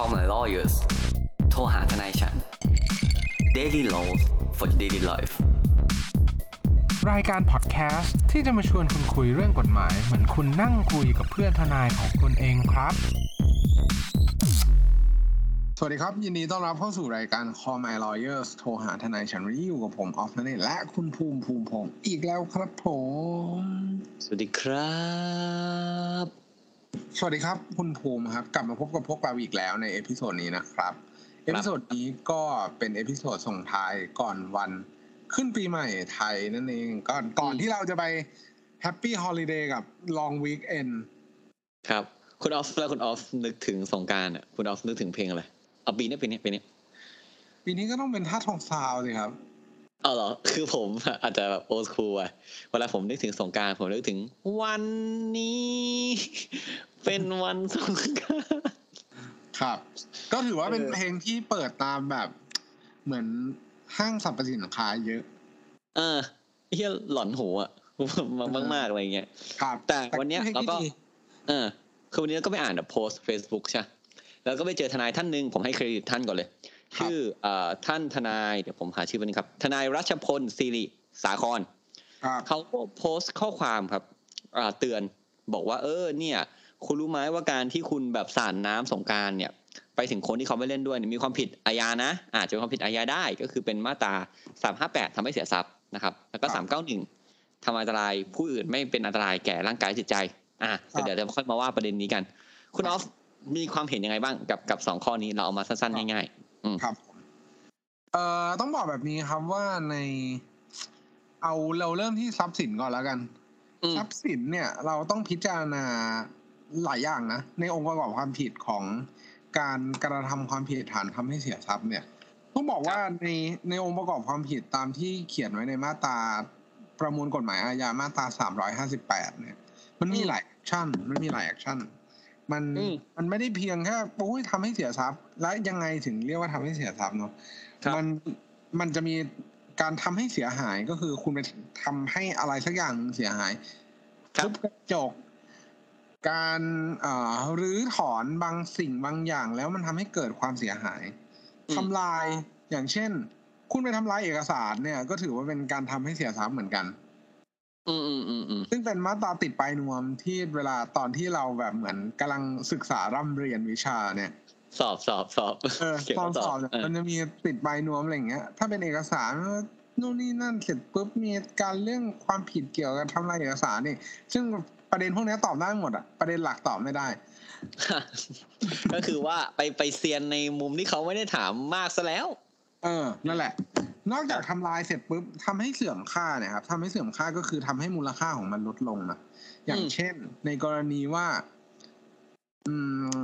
call my lawyers โทรหาทนายฉัน daily laws for daily life รายการพอดแคสต์ที่จะมาชวนคุณคุยเรื่องกฎหมาย เหมือนคุณนั่งคุยกับเพื่อนทนายของคุณเองครับ สวัสดีครับ ยินดีต้อนรับเข้าสู่รายการ Call My Lawyers โทรหาทนายฉันวันนี้อยู่กับผมออฟนั่นเองและคุณภูมิภูมิพงศ์อีกแล้วครับผม สวัสดีครับ สวัสดีครับ คุณภูมิครับ กลับมาพบกับพวกเราอีกแล้วใน episode นี้นะครับ episode นี้ก็เป็น episode ส่งท้ายก่อนวันขึ้นปีใหม่ไทยนั่นเองก่อนก่อนที่เราจะไป happy holiday กับ long weekendครับ คุณออฟแล้วคุณออฟนึกถึงสงกรานต์อะคุณออฟนึกถึงเพลงอะไรเอาปีนี้ปีนี้ปีนี้ปีนี้ก็ต้องเป็นธาตุทองซาวด์สิครับ เอาเหรอ คือผมอาจจะแบบโอ c คูลอะเวลาผมนึกถึงสงกรารผมนึกถึง วันนี้ เป็นวันสงกรารครับ ก็ถือว่าเป็นเออเพลงที่เปิดตามแบบ เหมือนห้างสรรพสินค้าเยอะ เออเฮียหลอนหูอะมากมากๆอะไรเงี้ยครับ แต่วันเนี้ยเพลงเราที่ก็ดีเออ คือวันนี้เราก็ไปอ่านโพสต์ Facebook ใช่แล้วก็ไปเจอทนายท่านหนึ่งผมให้เครดิตท่านก่อนเลย ชื่อเอ่อท่านทนายเดี๋ยวผมหาชื่อมันงครับ ทนายรัชพลศิริสาครครับเขาก็โพสต์ข้อความครับอ่าเตือนบอกว่า เออ เนี่ย คุณรู้ไหมว่าการที่คุณแบบสาดน้ำสงกรารเนี่ย ไปถึงคนที่เขาไม่เล่นด้วยเนี่ยมีความผิดอาญานะ อาจจะเป็นความผิดอาญาได้ก็คือเป็นมาตรา358ทำให้เสียทรัพย์นะครับ แล้วก็391ทำอันตรายผู้อื่นไม่เป็นอันตรายแก่ร่างกายจิตใจ อะแต่เดี๋ยวเราค่อยมาว่าประเด็นนี้กัน คุณออฟมีความเห็นยังไงบ้างกับกับสองข้อนี้เราเอามาสั้นๆง่ายๆอืม ครับผมเอ่อต้องบอกแบบนี้ครับว่าใน เอาเราเริ่มที่ทรัพย์สินก่อนแล้วกันอืมทรัพย์สินเนี่ย เราต้องพิจารณาหลายอย่างนะในองค์ประกอบความผิดของการกระทำความผิดฐานทำให้เสียทรัพย์เนี่ยต้องบอกว่าในในองค์ประกอบความผิดตามที่เขียนไว้ในมาตราประมวลกฎหมายอาญามาตราสามร้อยห้าสิบแปดเนี่ย มันมีหลาย action มันมีหลาย action มันอืมมันไม่ได้เพียงแค่โอ้ยทำให้เสียทรัพย์ และยังไงถึงเรียกว่าทำให้เสียทรัพย์เนาะครับมันมันจะมีการทำให้เสียหายก็คือคุณไปทำให้อะไรสักอย่างหนึ่งเสียหายครับทุบกระจก การเอ่อรื้อถอนบางสิ่งบางอย่าง แล้วมันทำให้เกิดความเสียหายอืมทำลายอย่างเช่น คุณไปทำลายเอกสารเนี่ย ก็ถือว่าเป็นการทำให้เสียทรัพย์เหมือนกัน อืมอืมอืมอืมซึ่งเป็นมาตราติดปลายนวมที่เวลาตอนที่เราแบบเหมือนกำลังศึกษาร่ำเรียนวิชาเนี่ยสอบสอบสอบเออเขียนตอนข้สอบเนี่ยเออมันจะมีติดใบนวมอะไรอย่างเงี้ย ถ้าเป็นเอกสารนู่นนี่นั่นเสร็จปุ๊บมีการเรื่องความผิดเกี่ยวกับทำลายเอกสารนี่ ซึ่งประเด็นพวกเนี้ยตอบได้หมดอะประเด็นหลักตอบไม่ได้ ก็คือว่าไปไปเซียนในมุมที่เขาไม่ได้ถามมากซะแล้ว เออ นั่นแหละ นอกจากทำลายเสร็จปุ๊บทำให้เสื่อมค่าเนี่ยครับทำให้เสื่อมค่าก็คือทำให้มูลค่าของมันลดลงนะอย่างอืมเช่น ในกรณีว่า อื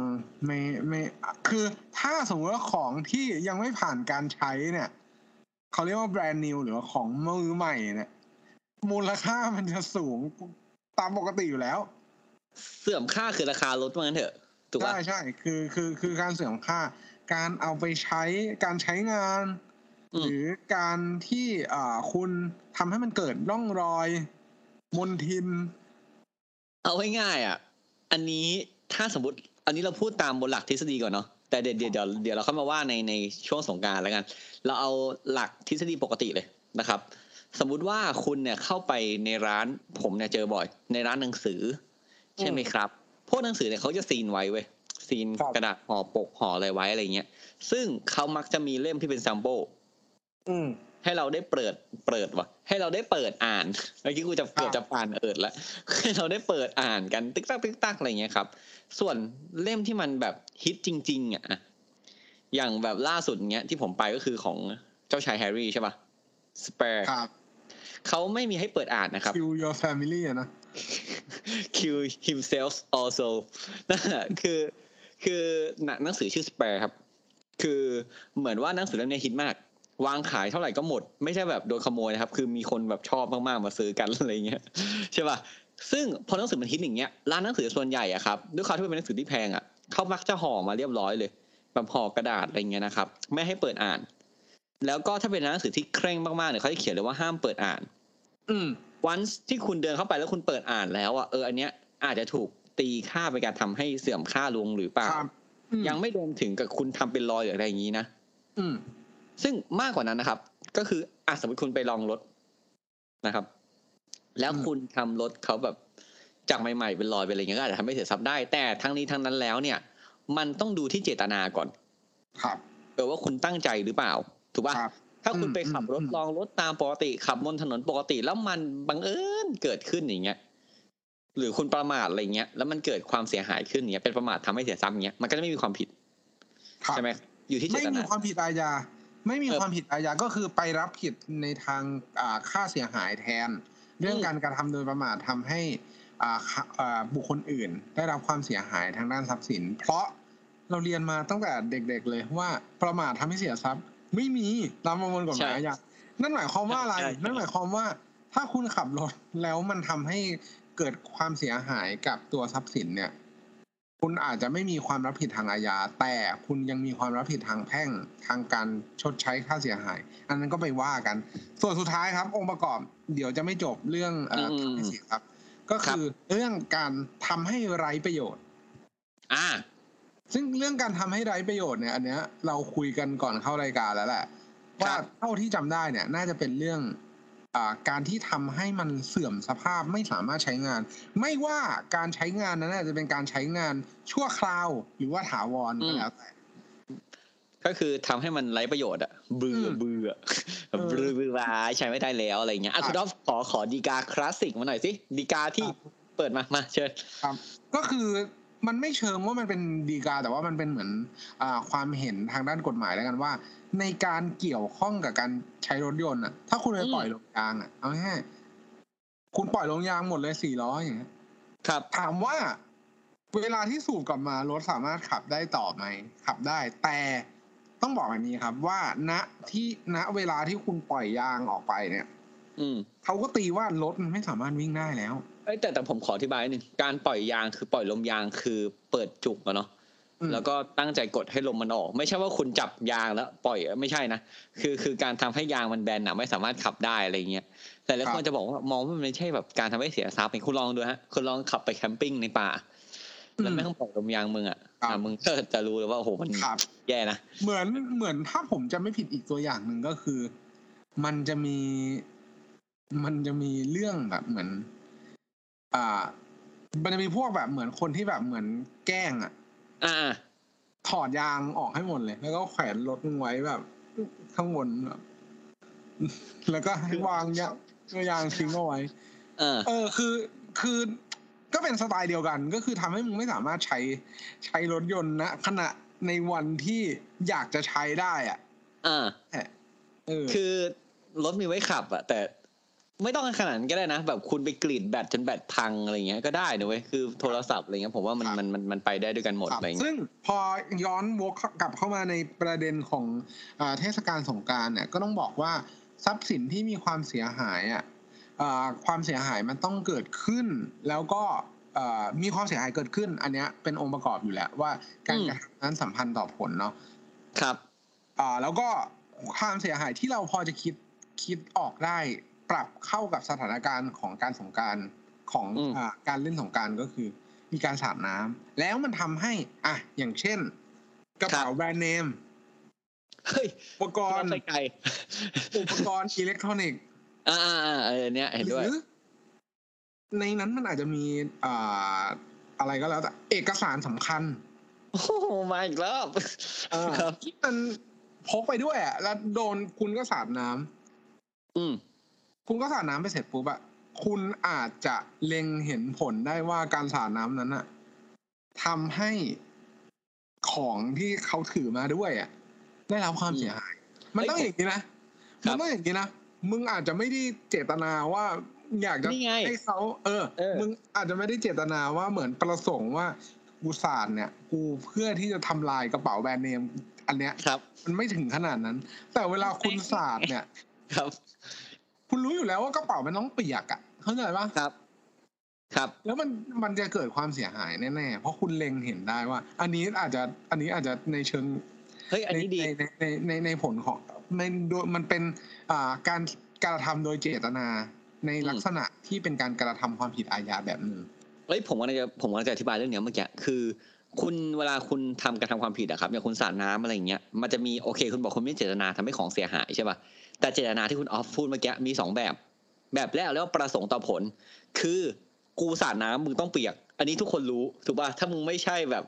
มไม่ไม่คือถ้าสมมติว่าของที่ยังไม่ผ่านการใช้เนี่ยเขาเรียกว่าแบรนด์นิวหรือว่าของมือใหม่เนี่ย มูลค่ามันจะสูงตามปกติอยู่แล้ว เสื่อมค่าคือราคาลดว่างั้นเถอะถูกป่ะใช่ใช่คือคือคือการเสื่อมค่า การเอาไปใช้การใช้งานอืม หรือการที่อ่าคุณทำให้มันเกิดร่องรอยมนทิน เอาง่ายๆอะ อันนี้ถ้าสมมติ อันนี้เราพูดตามบนหลักทฤษฎีก่อนเนาะแต่เดี๋ยวเดี๋ยวเดี๋ยวเดี๋ยวเราเข้ามาว่าในในช่วงสงกรารแล้วกัน เราเอาหลักทฤษฎีปกติเลยนะครับ สมมุติว่าคุณเนี่ยเข้าไปในร้านผมเนี่ยเจอบ่อย ในร้านหนังสือ ใช่ไหมครับ พวกหนังสือเนี่ยเขาจะ seal ไว้เว้ย seal ครับกระดาษห่อปกห่ออะไรไว้อะไรเงี้ย ซึ่งเขามักจะมีเล่มที่เป็น sample อืมให้เราได้เปิดเปิดวะให้เราได้เปิดอ่านเมื่อกี้กูจะเกือบจะปานเอิดแล้วให้เราได้เปิดอ่านกันติ๊กตักติ๊กตักอะไรเงี้ยครับ ส่วนเล่มที่มันแบบฮิตจริง ๆอะอย่างแบบล่าสุดเนี้ยที่ผมไปก็คือของเจ้าชายแฮร์รี่ใช่ปะ Spare ครับเขาไม่มีให้เปิดอ่านนะครับ kill your family อะนะ kill himself also นั่นแหละคือ คือหนังหนังสือชื่อ Spare ครับ คือเหมือนว่าหนังสือเล่มนี้ฮิตมาก วางขายเท่าไหร่ก็หมด ไม่ใช่แบบโดนขโมยนะครับ คือมีคนแบบชอบมากๆมาซื้อกันอะไรเงี้ยใช่ป่ะซึ่งพอหนังสือมันฮิตอย่างเงี้ยร้านหนังสือส่วนใหญ่อะครับด้วยความที่มันเป็นหนังสือที่แพงอะเขามักจะห่อมาเรียบร้อยเลยแบบห่อกระดาษอะไรเงี้ยนะครับ ไม่ให้เปิดอ่าน แล้วก็ถ้าเป็นร้านหนังสือที่เคร่งมากๆเนี่ยเขาจะเขียนเลยว่าห้ามเปิดอ่าน อืมวันที่คุณเดินเข้าไปแล้วคุณเปิดอ่านแล้วอะเอออันเนี้ยอาจจะถูกตีค่าเป็นการทำให้เสื่อมค่าลงหรือเปล่าครับออืมยังไม่รวมถึงกับคุณทำเป็นรอยหรืออะไรอย่างนี้นะอืม ซึ่งมากกว่านั้นนะครับ ก็คืออะสมมติคุณไปลองรถนะครับ แล้วอืมคุณทำรถเขาแบบจากใหม่ๆเป็นรอยเป็นอะไรเงี้ยก็อาจจะทำให้เสียทรัพย์ได้ แต่ทั้งนี้ทั้งนั้นแล้วเนี่ย มันต้องดูที่เจตนาก่อน ครับเออว่าคุณตั้งใจหรือเปล่า ถูกป่ะครับถ้าคุณอืมไปขับรถอืมลองรถตามปกติ ขับบนถนนปกติ แล้วมันบังเอิญเกิดขึ้นอย่างเงี้ยหรือคุณประมาทอะไรเงี้ยแล้วมันเกิดความเสียหายขึ้นอย่างเงี้ยเป็นประมาททำให้เสียทรัพย์อย่างเงี้ยมันก็จะไม่มีความผิดครับใช่ไหมอยู่ที่เจไม่ตมีนาความผิดอาญา ไม่มีเออความผิดอาญาก็คือไปรับผิดในทางอ่าค่าเสียหายแทน เรื่องอืมการกระทำโดยประมาททำให้อ่าค่ะอ่าบุคคลอื่น ได้รับความเสียหายทางด้านทรัพย์สิน เพราะเราเรียนมาตั้งแต่เด็ก ๆ เลยว่าประมาททำให้เสียทรัพย์ ไม่มีตามประมวลกฎหมายอาญานั่นหมายความว่าอะไรใช่ใช่นั่นหมายความว่า ถ้าคุณขับรถแล้วมันทำให้เกิดความเสียหายกับตัวทรัพย์สินเนี่ย คุณอาจจะไม่มีความรับผิดทางอาญาแต่คุณยังมีความรับผิดทางแพ่งทางการชดใช้ค่าเสียหาย อันนั้นก็ไปว่ากัน ส่วนสุดท้ายครับ องค์ประกอบ เดี๋ยวจะไม่จบเรื่องเอ่ออืมทำให้เสียครับ ก็คือเรื่องการทำให้ไร้ประโยชน์ อ่า ซึ่งเรื่องการทำให้ไร้ประโยชน์เนี่ย อันเนี้ยเราคุยกันก่อนเข้ารายการแล้วแหละครับว่าเท่าที่จำได้เนี่ย น่าจะเป็นเรื่องอ่า การที่ทำให้มันเสื่อมสภาพไม่สามารถใช้งาน ไม่ว่าการใช้งานนั้นนะจะเป็นการใช้งานชั่วคราวหรือว่าถาวรก็แล้วแต่ก็คือทำให้มันไร้ประโยชน์อะเบื่ออืมเบื่อเออเบื่อเบื่อใช้ไม่ได้แล้วอะไรเงี้ยอะครับคุณดอฟขอขอดีกาคลาสสิกมาหน่อยสิดีกาที่ครับเปิดมามาเชิญครับ ก็คือ มันไม่เชิงว่ามันเป็นดีกา แต่ว่ามันเป็นเหมือนอาความเห็นทางด้านกฎหมายแล้วกันว่า ในการเกี่ยวข้องกับการใช้รถยนต์อะ ถ้าคุณไปอืมปล่อยลงยางอะเอาง่ายๆคุณปล่อยลงยางหมดเลยสี่ล้ออย่างเงี้ยครับ ถามว่าเวลาที่สูบกลับมารถสามารถขับได้ต่อไหมขับได้ แต่ต้องบอกแบบนี้ครับว่าณที่ณเวลาที่คุณปล่อยยางออกไปเนี่ย อืมเขาก็ตีว่ารถมันไม่สามารถวิ่งได้แล้ว เอ้ยแต่แต่ผมขออธิบายนิดนึงการปล่อยยางคือปล่อยลมยางคือเปิดจุกอะเนาะอืมแล้วก็ตั้งใจกดให้ลมมันออก ไม่ใช่ว่าคุณจับยางแล้ว ปล่อยไม่ใช่นะคือคือการทำให้ยางมันแบนอะไม่สามารถขับได้อะไรเงี้ยแต่หลายคนจะบอกว่ามองว่ามันไม่ใช่แบบการทำให้เสียทรัพย์คุณลองดูฮะคุณลองขับไปแคมปิ้งในป่าแล้วไม่ต้องปล่อยลมยางมึงอะครับอะมึงก็จะรู้เลยว่าโอ้โหมันครับแย่นะเหมือนเหมือนถ้าผมจะไม่ผิดอีกตัวอย่างหนึ่งก็คือ มันจะมี มันจะมีเรื่องแบบเหมือน อ่า มันจะมีพวกแบบเหมือนคนที่แบบเหมือนแกล้งอะอ่าถอดยางออกให้หมดเลย แล้วก็แขวนรถมึงไว้แบบข้างบนแบบแล้วก็ให้วางยางยางทิ้งเอาไว้เออ เออ คือ คือ ก็เป็นสไตล์เดียวกัน ก็คือทำให้มึงไม่สามารถใช้ใช้รถยนต์นะขณะในวันที่อยากจะใช้ได้อะ อ่าเออ คือรถมีไว้ขับอะแต่ ไม่ต้องขนาดนั้นก็ได้นะ แบบคุณไปกรีดแบตจนแบตพังอะไรเงี้ยก็ได้นะเว้ยคือโทรศัพท์อะไรเงี้ยผมว่ามันครับมันมันมันไปได้ด้วยกันหมดครับอะไรเงี้ยซึ่งพอย้อนวกกลับเข้ามาในประเด็นของอาเทศกาลสงกรารเนี่ยก็ต้องบอกว่าทรัพย์สินที่มีความเสียหายอะอ่าความเสียหายมันต้องเกิดขึ้น แล้วก็อ่ามีความเสียหายเกิดขึ้น อันเนี้ยเป็นองค์ประกอบอยู่แล้วว่าการกระทำนั้นสัมพันธ์ต่อผลเนาะครับอ่าแล้วก็ความเสียหายที่เราพอจะคิดคิดออกได้ ปรับเข้ากับสถานการณ์ของการสงกรารของอืมอ่าการเล่นสงกรารก็คือ มีการสาดน้ำแล้วมันทำให้ อะอย่างเช่น กระเป๋าแบรนด์เนมเฮ้ยอุปกรณ์ไปไกลอุปกรณ์อิเล็กทรอนิกส์อ่าอ่าอ่าเออเนี่ยเห็นด้วยหรือในนั้นมันอาจจะมีอ่าอะไรก็แล้วแต่เอกสารสำคัญ โอ้โหมาอีกรอบอ่าครับที่มันพกไปด้วยอะแล้วโดนคุณก็สาดน้ำอืม คุณก็สาดน้ำไปเสร็จปุ๊บอะคุณอาจจะเล็งเห็นผลได้ว่าการสาดน้ำนั้นอะทำให้ของที่เขาถือมาด้วยอะได้รับความเสียหาย มันต้องอย่างนี้นะครัมับนต้องอย่างนี้นะ มึงอาจจะไม่ได้เจตนาว่าอยากจะนี่ไงให้เขาเออเออ มึงอาจจะไม่ได้เจตนาว่าเหมือนประสงค์ว่ากูสาดเนี่ย กูเพื่อที่จะทำลายกระเป๋าแบรนด์เนมอันเนี้ยครับ มันไม่ถึงขนาดนั้น แต่เวลาคุณสาดเนี่ย ครับ คุณรู้อยู่แล้วว่ากระเป๋ามันต้องเปียกอะเข้าใจปะครับ ครับ แล้วมันมันจะเกิดความเสียหายแน่ๆเพราะคุณเล็งเห็นได้ว่า อันนี้อาจจะอันนี้อาจจะในเชิงเฮ้ยอันในนี้ดีในในในในในผลของในโดยมันเป็นอ่าการกระทำโดยเจตนาในอืมลักษณะที่เป็นการกระทำความผิดอาญาแบบหนึ่งเฮ้ยผมกำลังจะผมกำลังจะอธิบายเรื่องเนี้ยเมื่อกี้คือ คุณเวลาคุณทำการทำความผิดอะครับอย่างคุณสาดน้ำอะไรอย่างเงี้ยมันจะมีโอเค คุณบอกคุณไม่ได้เจตนาทำให้ของเสียหายใช่ป่ะ แต่เจตนาที่คุณออฟพูดเมื่อกี้มีสองแบบ แบบแรกเรียกว่าประสงค์ต่อผล คือกูสาดน้ำมึงต้องเปียก อันนี้ทุกคนรู้ถูกป่ะถ้ามึงไม่ใช่แบบ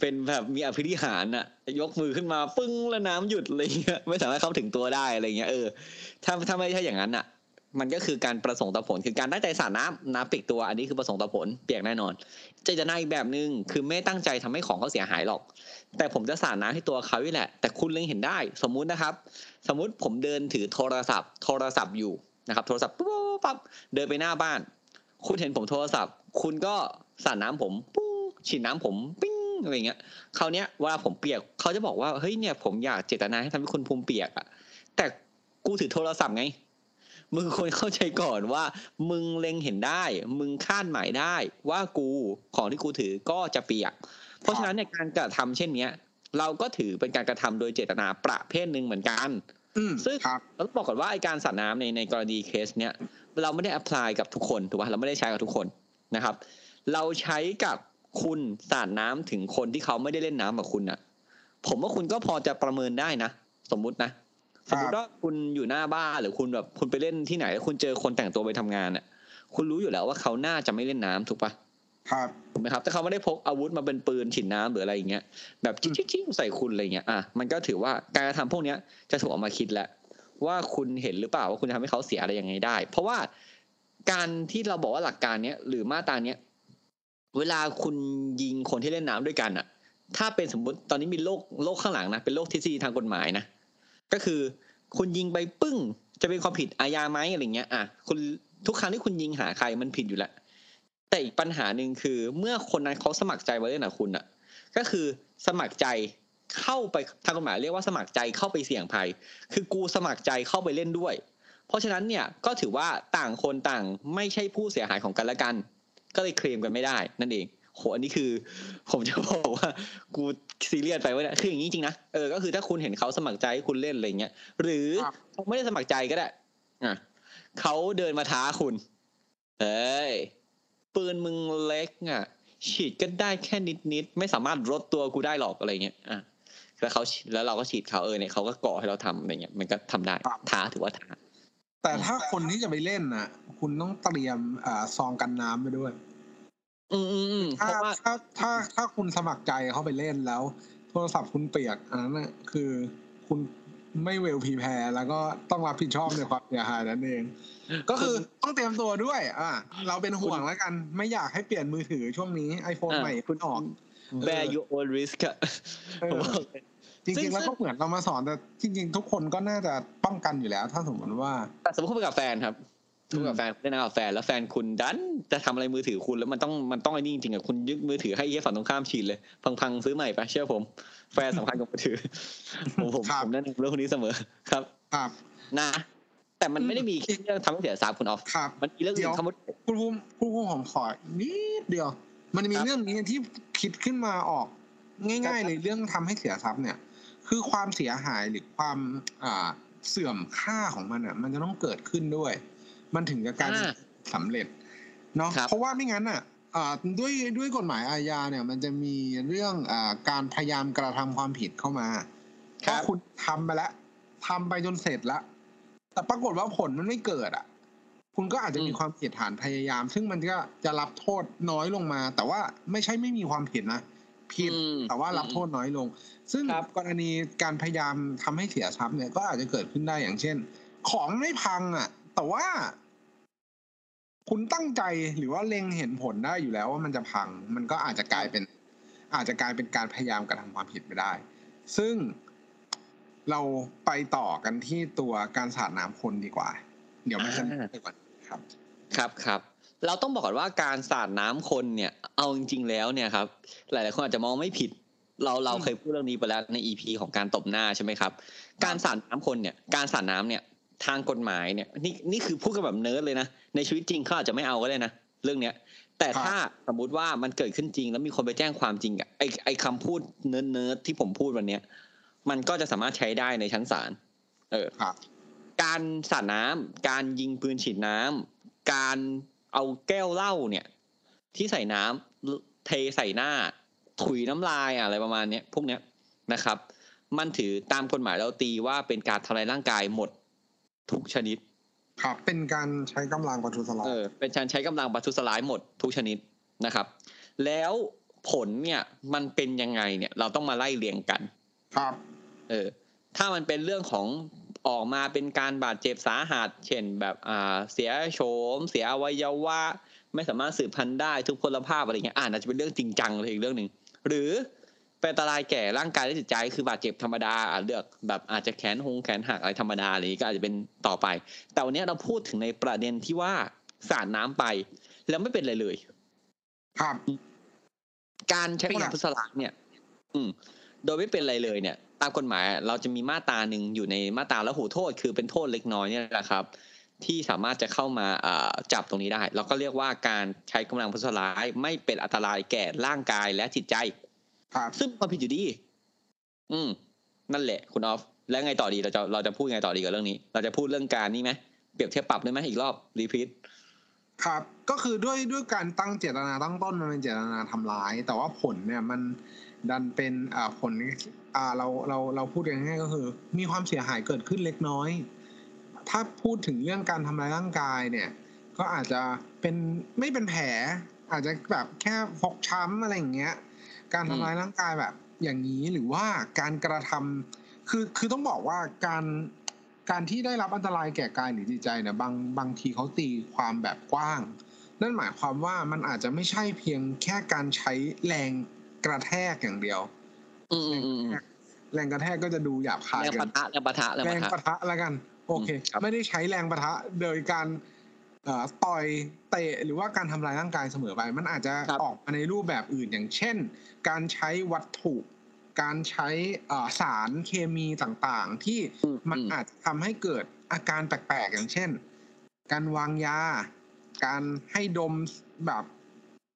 เป็นแบบมีอภิธิหารน่ะยกมือขึ้นมาปึ้งแล้วน้ำหยุดอะไรเงี้ยไม่สามารถเข้าถึงตัวได้อะไรเงี้ยเออถ้าถ้าไม่ใช่อย่างนั้นอะ มันก็คือการประสงค์ต่อผล คือการตั้งใจสาดน้ำน้ำเปียกตัวอันนี้คือประสงค์ต่อผลเปียกแน่นอนเจตนาอีกแบบหนึ่งคือไม่ตั้งใจทำให้ของเขาเสียหายหรอก แต่ผมจะสาดน้ำให้ตัวเขานี่แหละ แต่คุณเล็งเห็นได้ สมมุตินะครับ สมมุติผมเดินถือโทรศัพท์ โทรศัพท์อยู่นะครับ โทรศัพท์ปุ๊บปั๊บเดินไปหน้าบ้าน คุณเห็นผมโทรศัพท์ คุณก็สาดน้ำผมปุ้งฉีดน้ำผมปิ้งอะไรเงี้ยคราวเนี้ยเวลาผมเปียกเขาจะบอกว่าเฮ้ยเนี่ยผมอยากเจตนาให้ทำให้คุณภูมิเปียกอะแต่กูถือโทรศัพท์ไง มึงควรเข้าใจก่อนว่า มึงเล็งเห็นได้ มึงคาดหมายได้ ว่ากูของที่กูถือก็จะเปียก เพราะฉะนั้นในยการกระทำเช่นเนี้ย เราก็ถือเป็นการกระทำโดยเจตนาประเภทหนึ่งเหมือนกันอืมซึ่งครับเราต้องบอกก่อนว่าไอการสาดน้ำในในกรณีเคสเนี้ยเราไม่ได้ apply กับทุกคนถูกป่ะเราไม่ได้ใช้กับทุกคนนะครับ เราใช้กับคุณสาดน้ำถึงคนที่เขาไม่ได้เล่นน้ำกับคุณน่ะผมว่าคุณก็พอจะประเมินได้นะ สมมุตินะ สมมติว่าคุณอยู่หน้าบ้านหรือคุณแบบคุณไปเล่นที่ไหนแล้วคุณเจอคนแต่งตัวไปทำงานน่ะ คุณรู้อยู่แล้วว่าเขาน่าจะไม่เล่นน้ำถูกปะครับถูกไหมครับแต่เขาไม่ได้พกอาวุธมาเป็นปืนฉีดน้ำหรืออะไรอย่างเงี้ยแบบจิ๊กจิ๊กใส่คุณอะไรเงี้ยอะมันก็ถือว่าการกระทำพวกเนี้ยจะถูกเออกมาคิดแล้วว่าคุณเห็นหรือเปล่าว่าคุณจะทำให้เขาเสียอะไรยังไงได้ เพราะว่าการที่เราบอกว่าหลักการเนี้ยหรือมาตราเนี้ยเวลาคุณยิงคนที่เล่นน้ำด้วยกันอะ ถ้าเป็นสมมติตอนนี้มีโลกโลกข้างหลังนะเป็นโลกทฤษฎีทางกฎหมายนะ ก็คือคุณยิงไปปึ้ง จะเป็นความผิดอาญาไหมอะไรเงี้ย อะคุณทุกครั้งที่คุณยิงหาใครมันผิดอยู่แล้วแต่อีกปัญหาหนึ่งคือ เมื่อคนนั้นเขาสมัครใจมาเล่นกับคุณอะ ก็คือสมัครใจเข้าไปทางกฎหมายเรียกว่าสมัครใจเข้าไปเสี่ยงภัย คือกูสมัครใจเข้าไปเล่นด้วย เพราะฉะนั้นเนี่ยก็ถือว่าต่างคนต่างไม่ใช่ผู้เสียหายของกันและกัน ก็เลยเคลมกันไม่ได้นั่นเอง โหอันนี้คือ ผมจะบอกว่ากูซีเรียสไปว่าเนี่ยคืออย่างนี้จริงๆนะเออก็คือถ้าคุณเห็นเขาสมัครใจให้คุณเล่นอะไรเงี้ยหรือครับเขาไม่ได้สมัครใจก็ได้อะเขาเดินมาท้าคุณเอ้ยปืนมึงเล็กอะ ฉีดก็ได้แค่นิดๆไม่สามารถลดตัวกูได้หรอกอะไรเงี้ยอะแล้วเขาฉีดแล้วเราก็ฉีดเขาเออเนี่ยเขาก็ก่อให้เราทำอะไรเงี้ยมันก็ทำได้ครับท้าถือว่าท้าแต่ถ้าคนที่จะไปเล่นน่ะ คุณต้องเตรียมอ่าซองกันน้ำไปด้วย อืมอืมอืมเพถ้าราะว่า ถ้าถ้าถ้าคุณสมัครใจเข้าไปเล่นแล้ว โทรศัพท์คุณเปียกอันนั้นน่ะคือคุณไม่เวลพีแพรแล้วก็ต้องรับผิดชอบในความเสียหายนั่นเอง ก็คือต้องเตรียมตัวด้วย อ่าเราเป็นห่วงแล้วกัน ไม่อยากให้เปลี่ยนมือถือช่วงนี้ iPhone ใหม่คุณออก bear your own risk อะเออ ผมบอกเลยจริงๆ แล้วก็เหมือนเรามาสอนแต่จริง ๆ ทุกคนก็น่าจะป้องกันอยู่แล้ว ถ้าสมมติว่า แต่สมมติคุณไปกับแฟนครับ คุณกับแฟนเล่นกับแฟนแล้วแฟนคุณดันจะทำอะไรมือถือคุณแล้วมันต้องมันต้องไอ้นี่จริงๆอะคุณยึดมือถือให้เยี่ยฝั่งตรงข้ามฉีดเลย พังๆซื้อใหม่ไปเชื่อผม แฟนสำคัญกว่ามือถือผมผมครับผมแนะนำเรื่องคนนี้เสมอครับ ครับนะ แต่มันไม่ได้มีแค่เรื่องทำให้เสียทรัพย์คุณออฟครับมันมีเรื่องอื่เดี๋นยวสมมติคุณภูมิคุณภูมิผมขอนิดเดียว มันมีครับเรื่องนี้ที่คิดขึ้นมาออก ง่ายๆเลยเรื่องทำให้เสียทรัพย์เนี่ย คือความเสียหายหรือความอ่าเสื่อมค่าของมันอะ มันจะต้องเกิดขึ้นด้วย มันถึงจะกลารสำเร็จเนาะครับเพราะว่าไม่งั้นอะอ่าด้วยด้วยกฎหมายอาญาเนี่ย มันจะมีเรื่องอ่าการพยายามกระทำความผิดเข้ามาครัถ้าบคุณทำไปแล้วทำไปจนเสร็จแล้วแต่ปรากฏว่าผลมันไม่เกิดอะ คุณก็อาจจะมีความผิดฐานพยายาม ซึ่งมันก็จะรับโทษน้อยลงมา แต่ว่าไม่ใช่ไม่มีความผิดนะผิดอืมแต่ว่ารับโทษน้อยลง ซึ่งครับกรณีการพยายามทำให้เสียทรัพย์เนี่ยก็อาจจะเกิดขึ้นได้อย่างเช่น ของไม่พังอะ แต่ว่า คุณตั้งใจหรือว่าเล็งเห็นผลได้อยู่แล้วว่ามันจะพัง มันก็อาจจะกลายเป็น อาจจะกลายเป็นการพยายามกระทำความผิดไปได้ ซึ่งเราไปต่อกันที่ตัวการสาดน้ำคนดีกว่า เดี๋ยวมันจะอ่าไปก่อนครับ ครับครับเราต้องบอกก่อนว่าการสาดน้ำคนเนี่ย เอาจริง ๆ แล้วเนี่ยครับ หลายๆคนอาจจะมองไม่ผิด เราเราอืมเคยพูดเรื่องนี้ไปแล้วในอีพีของการตบหน้าใช่ไหมครับ การสาดน้ำคนเนี่ย การสาดน้ำเนี่ย ทางกฎหมายเนี่ยนี่นี่คือพูดกันแบบเนิร์ดเลยนะ ในชีวิตจริงเขาอาจจะไม่เอาก็ได้นะเรื่องเนี้ย แต่ถ้าสมมุติว่ามันเกิดขึ้นจริง แล้วมีคนไปแจ้งความจริงอะไอไอคำพูด nerd nerd ที่ผมพูดวันเนี้ย มันก็จะสามารถใช้ได้ในชั้นศาลเออครับการสาดน้ำการยิงปืนฉีดน้ำการเอาแก้วเหล้าเนี่ย ที่ใส่น้ำเทใส่หน้า ถุยน้ำลายอะไรประมาณเนี้ยพวกเนี้ยนะครับ มันถือตามกฎหมายแล้วตีว่าเป็นการทำลายร่างกายหมด ทุกชนิด ครับ เป็นการใช้กำลังประทุษร้ายเออเป็นการใช้กำลังประทุษร้ายหมดทุกชนิดนะครับ แล้วผลเนี่ยมันเป็นยังไงเนี่ย เราต้องมาไล่เรียงกัน ครับ เออ ถ้ามันเป็นเรื่องของออกมาเป็นการบาดเจ็บสาหัส เช่นแบบอ่าเสียโฉม เสียอวัยวะ ไม่สามารถสืบพันธุ์ได้ทุกพลภาพอะไรเงี้ยอ่าน่าจะเป็นเรื่องจริงจังเลยอีกเรื่องหนึ่งหรือ เป็นอันตรายแก่ร่างกายและจิตใจคือบาดเจ็บธรรมดาอะเลือกแบบอาจจะแขนหงแขนหักอะไรธรรมดาอะไรอย่างงี้ก็อาจจะเป็นต่อไป แต่วันนี้เราพูดถึงในประเด็นที่ว่าสาดน้ำไป แล้วไม่เป็นอะไรเลย ครับ การใช้กำลังพุทธลายเนี่ย อืม โดยไม่เป็นอะไรเลยเนี่ย ตามกฎหมาย เราจะมีมาตราหนึ่งอยู่ในมาตราละหูโทษ คือเป็นโทษเล็กน้อยเนี่ยแหละครับ ที่สามารถจะเข้ามาอ่าจับตรงนี้ได้ เราก็เรียกว่าการใช้กำลังพุทธลายไม่เป็นอันตรายแก่ร่างกายและจิตใจ ครับซึ่งความผิดอยู่ดี อืม นั่นแหละ คุณออฟ แล้วไงต่อดีเราจะเราจะพูดไงต่อดีกับเรื่องนี้ เราจะพูดเรื่องการนี่ไหมเปรียบเทียบปรับได้ไหมอีกรอบรีพีทครับ ก็คือด้วยด้วยการตั้งเจตนาตั้งต้นมันเป็นเจตนาทำร้าย แต่ว่าผลเนี่ยมันดันเป็นอ่าผลอ่าเราเราเราพูดกันง่ายๆก็คือ มีความเสียหายเกิดขึ้นเล็กน้อย ถ้าพูดถึงเรื่องการทำร้ายร่างกายเนี่ย ก็อาจจะเป็นไม่เป็นแผล อาจจะแบบแค่ฟกช้ำอะไรอย่างเงี้ย การทำร้ายร่างกายแบบ อย่างนี้หรือว่าการกระทำคือคือต้องบอกว่าการการที่ได้รับอันตรายแก่กายหรือจิตใจเนี่ยบางบางทีเขาตีความแบบกว้าง นั่นหมายความว่ามันอาจจะไม่ใช่เพียงแค่การใช้แรงกระแทกอย่างเดียวอืมอืมอืมแรงกระแทกก็จะดูหยาบคายแรงเกิปะนทะแรงปะทะแรงแรปะงทะปะทะแล้วกัน โอเคอืมครับไม่ได้ใช้แรงปะทะโดยการเอ่อ ต่อยเตะหรือว่าการทำลายร่างกายเสมอไป มันอาจจะครับออกมาในรูปแบบอื่นอย่างเช่น การใช้วัตถุการใช้เอ่อสารเคมีต่างๆ ที่อืมันอือาจจะทำให้เกิดอาการแปลกๆ อย่างเช่น การวางยา การให้ดมแบบ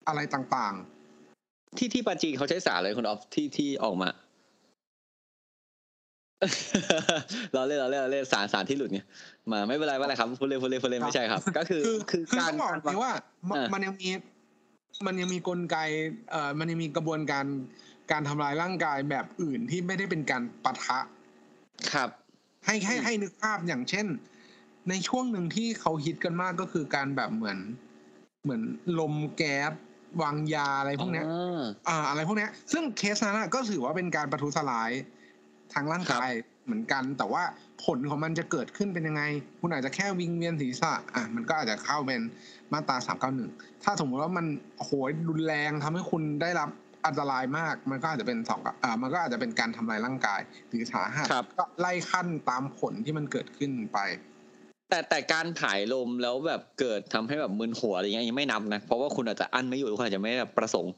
อะไรต่างที่ที่ปาจีนเขาใช้สารอะไรคุณออฟที่ที่ออกมา เราเล่นเราเล่นเราเล่นสารสารที่หลุดเนี่ยมาไม่เป็นไรไม่เป็นไรครับพูดเล่นพูดเล่นพูดเล่นไม่ใช่ครับ ก็คือๆคือคือคือการต้องบอกเลยว่ามันอ่ามัมันยังมีมันยังมีกลไกเอ่อมันยังมีกระบวนการการทำลายร่างกายแบบอื่นที่ไม่ได้เป็นการปะทะ ครับ ให้ให้อืมให้นึกภาพอย่างเช่น ในช่วงหนึ่งที่เขาฮิตกันมากก็คือการแบบเหมือน เหมือนลมแก๊สวางยาอะไรพวกเนี้ยอ่าอ่าอะไรพวกเนี้ย ซึ่งเคสนั้นอะก็ถือว่าเป็นการประทุษร้าย ทางร่างกายเหมือนกัน แต่ว่าผลของมันจะเกิดขึ้นเป็นยังไง คุณอาจจะแค่วิงเวียนศีรษะอะมันก็อาจจะเข้าเป็นมาตราสามเก้าหนึ่งถ้าสมมติว่ามันโหยรุนแรงทำให้คุณได้รับอันตรายมาก มันก็อาจจะเป็นสองอ่ามันก็อาจจะเป็นการทำลายร่างกายหรือสาหัสครับก็ไล่ขั้นตามผลที่มันเกิดขึ้นไป แต่แต่การผายลมแล้วแบบเกิดทำให้แบบมึนหัวอะไรเงี้ยยังไม่นับนะ เพราะว่าคุณอาจจะอั้นไม่อยู่หรือคุณอาจจะไม่ได้ประสงค์ห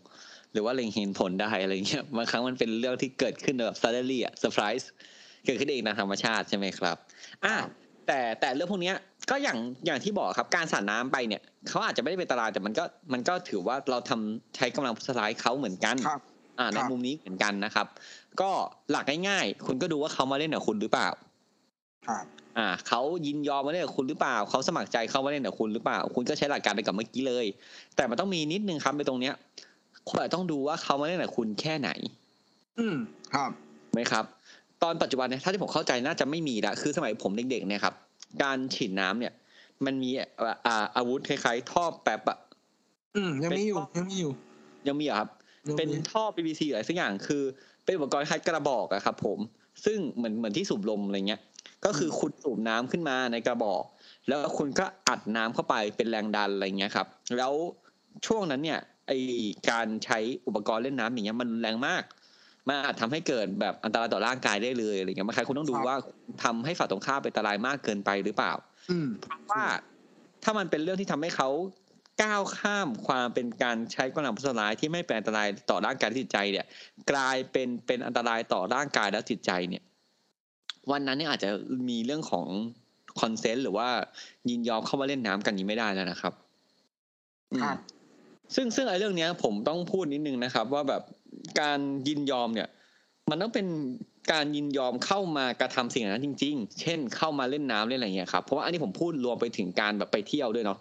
รือว่าเล็งเห็นผลได้อะไรเงี้ยบางครั้งมันเป็นเรื่องที่เกิดขึ้นแบบ suddenly อะ surprise เกิดขึ้นเองตามธรรมชาติใช่ไหมครับอะแต่แต่เรื่องพวกเนี้ยก็อย่างอย่างที่บอกครับการสาดน้ำไปเนี่ยเขาอาจจะไม่ได้เป็นอันตรายแต่มันก็มันก็ถือว่าเราทำใช้กำลังพุทธร้ายเขาเหมือนกันครับอ่าในครับมุมนี้เหมือนกันนะครับ ก็หลักง่ายๆ คุณก็ดูว่าเขามาเล่นกับคุณหรือเปล่าครับอ่าเขายินยอมมาเล่นกับคุณหรือเปล่าเขาสมัครใจเข้ามาเล่นกับคุณหรือเปล่า คุณก็ใช้หลักการไปกับเมื่อกี้เลย แต่มันต้องมีนิดนึงครับในตรงเนี้ย คุณอาจต้องดูว่าเขามาเล่นกับคุณแค่ไหน อืมครับไหมครับ ตอนปัจจุบันเนี่ยถ้าที่ผมเข้าใจน่าจะไม่มีละคือสมัยผมเด็กๆเนี่ยครับ การฉีดน้ำเนี่ย มันมีอ่าอ่าอาวุธคล้ายๆท่อแป๊บอะอืมยังมีอยู่เป็นยังมีอยู่ ยังมีเหรอครับยังมีเป็นท่อ PVC อะไรสักอย่างคือ เป็นอุปกรณ์คล้ายกระบอกอะครับผม ซึ่งเหมือนเหมือนที่สูบลมอะไรเงี้ย ก็คือคุณสูบน้ำขึ้นมาในกระบอก แล้วคุณก็อัดน้ำเข้าไปเป็นแรงดันอะไรเงี้ยครับ แล้วช่วงนั้นเนี่ย ไอการใช้อุปกรณ์เล่นน้ำอย่างเงี้ยมันรุนแรงมากมันอาจทำให้เกิดแบบอันตรายต่อร่างกายได้เลยอะไรเงี้ยบางครั้งคุณต้องดูว่าทำให้ฝ่ายตรงข้ามเป็นอันตรายมากเกินไปหรือเปล่าอืมว่าถ้ามันเป็นเรื่องที่ทำให้เขาก้าวข้ามความเป็นการใช้กำลังประทุษร้ายที่ไม่เป็นอันตรายต่อร่างกายและจิตใจเนี่ย กลายเป็นเป็นอันตรายต่อร่างกายและจิตใจเนี่ย วันนั้นเนี่ยอาจจะมีเรื่องของคอนเซนต์หรือว่ายินยอมเข้ามาเล่นน้ำกันนี้ไม่ได้แล้วนะครับอืมครับ ซึ่งซึ่งไอ้เรื่องเนี้ยผมต้องพูดนิดนึงนะครับ ว่าแบบการยินยอมเนี่ย มันต้องเป็นการยินยอมเข้ามากระทำสิ่งนั้นจริง ๆ เช่น เข้ามาเล่นน้ำเล่นอะไรเงี้ยครับเพราะว่าอันนี้ผมพูดรวมไปถึงการแบบไปเที่ยวด้วยเนาะ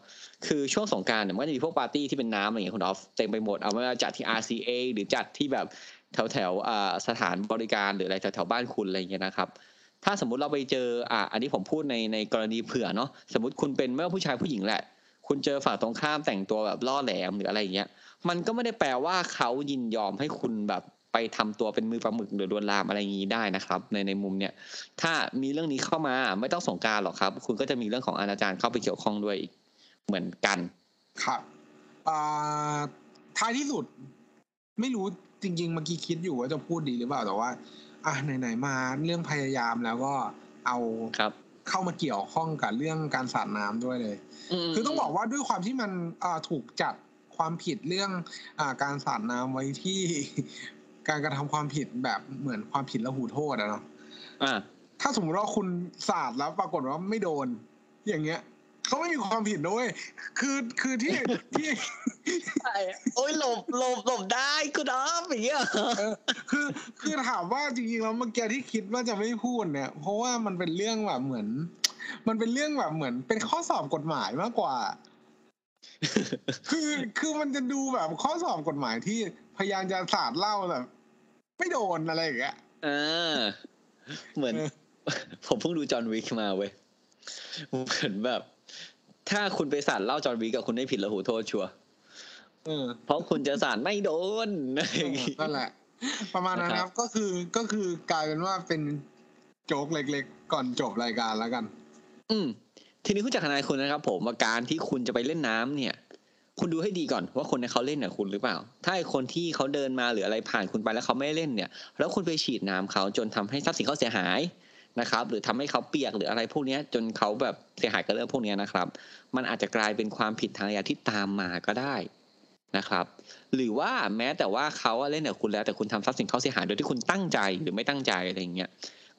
คือช่วงสงการเนี่ยมันก็จะมีพวกปาร์ตี้ที่เป็นน้ำอะไรอย่างเงี้ยคุณออฟเต็มไปหมดเอาไม่ว่าจัดที่ RCA หรือจัดที่แบบแถวแถวสถานบริการหรืออะไรแถวแถวบ้านคุณอะไรอย่างเงี้ยนะครับถ้าสมมุติเราไปเจออ่าอันนี้ผมพูดในในกรณีเผื่อเนาะสมมติคุณเป็นไม่ว่าผู้ชายผู้หญิงแหละ คุณเจอฝั่งตรงข้ามแต่งตัวแบบล่อแหลมหรืออะไรอย่างเงี้ย มันก็ไม่ได้แปลว่าเขายินยอมให้คุณแบบไปทำตัวเป็นมือปลาหมึกหรือลวนลามอะไรอย่างนี้ได้นะครับ ในในมุมเนี่ย ถ้ามีเรื่องนี้เข้ามาไม่ต้องสงกรารหรอกครับ คุณก็จะมีเรื่องของอนาจารเข้าไปเกี่ยวข้องด้วยอีกเหมือนกันครับอ่าท้ายที่สุด ไม่รู้จริง ๆ เมื่อกี้คิดอยู่ว่าจะพูดดีหรือเปล่าแต่ว่า อะไหนๆมาเรื่องพยายามแล้วก็เอาครับเข้ามาเกี่ยวข้องกับเรื่องการสาดน้ำด้วยเลยม คือต้องบอกว่าด้วยความที่มันอ่าถูกจัดความผิดเรื่องอาการสาดน้ำไว้ที่การกระทำความผิดแบบเหมือนความผิดละหูโทษอะเนาะอ่าถ้าสมมติว่าคุณสาดแล้วปรากฏว่าไม่โดน อย่างเงี้ยเขาไม่มีความผิดด้วย คือคือที่ที่โอ้ยหลบหลบหลบได้คุณออฟอย่างเงี้ยเออคือคือถามว่าจริงๆแล้วเมื่อกี้ที่คิดว่าจะไม่พูดเนี่ย เพราะว่ามันเป็นเรื่องแบบเหมือน มันเป็นเรื่องแบบเหมือน เป็นข้อสอบกฎหมายมากกว่า คือคือมันจะดูแบบข้อสอบกฎหมายที่พยายามจะสาดเหล่าแบบไม่โดนอะไรอย่างเงี้ยอ่าเหมือนเออผมเพิ่งดูจอห์นวิกมาเว้ยเหมือนแบบ ถ้าคุณไปสารเล่าจอห์นวิกกับคุณได้ผิดละหูโทษชัวร์เออเพราะคุณจะสารไม่โดนอะไรอย่างงี้นั่นแหละ ประมาณนั้นนะคครัรับบก็คือก็คือกลายเป็นว่าเป็นโจ๊กเล็กๆ ก่อนจบรายการแล้วกัน อืม ทีนี้คุณจากทนายคุณนะครับ ผมว่าการที่คุณจะไปเล่นน้ำเนี่ย คุณดูให้ดีก่อนว่าคนในเขาเล่นกับคุณหรือเปล่า ถ้าไอคนที่เขาเดินมาหรืออะไรผ่านคุณไปแล้วเขาไม่เล่นเนี่ย แล้วคุณไปฉีดน้ำเขาจนทำให้ทรัพย์สินเขาเสียหายนะครับ หรือทำให้เขาเปียกหรืออะไรพวกนี้จนเขาแบบเสียหายกับเรื่องพวกนี้นะครับ มันอาจจะกลายเป็นความผิดทางอาญาที่ตามมาก็ได้นะครับ หรือว่าแม้แต่ว่าเขาเล่นกับคุณแล้วแต่คุณทำทรัพย์สินเขาเสียหายโดยที่คุณตั้งใจหรือไม่ตั้งใจอะไรอย่างเงี้ย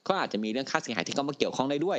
ก็อาจจะมีเรื่องค่าเสียหายที่เข้ามาเกี่ยวข้องได้ด้วย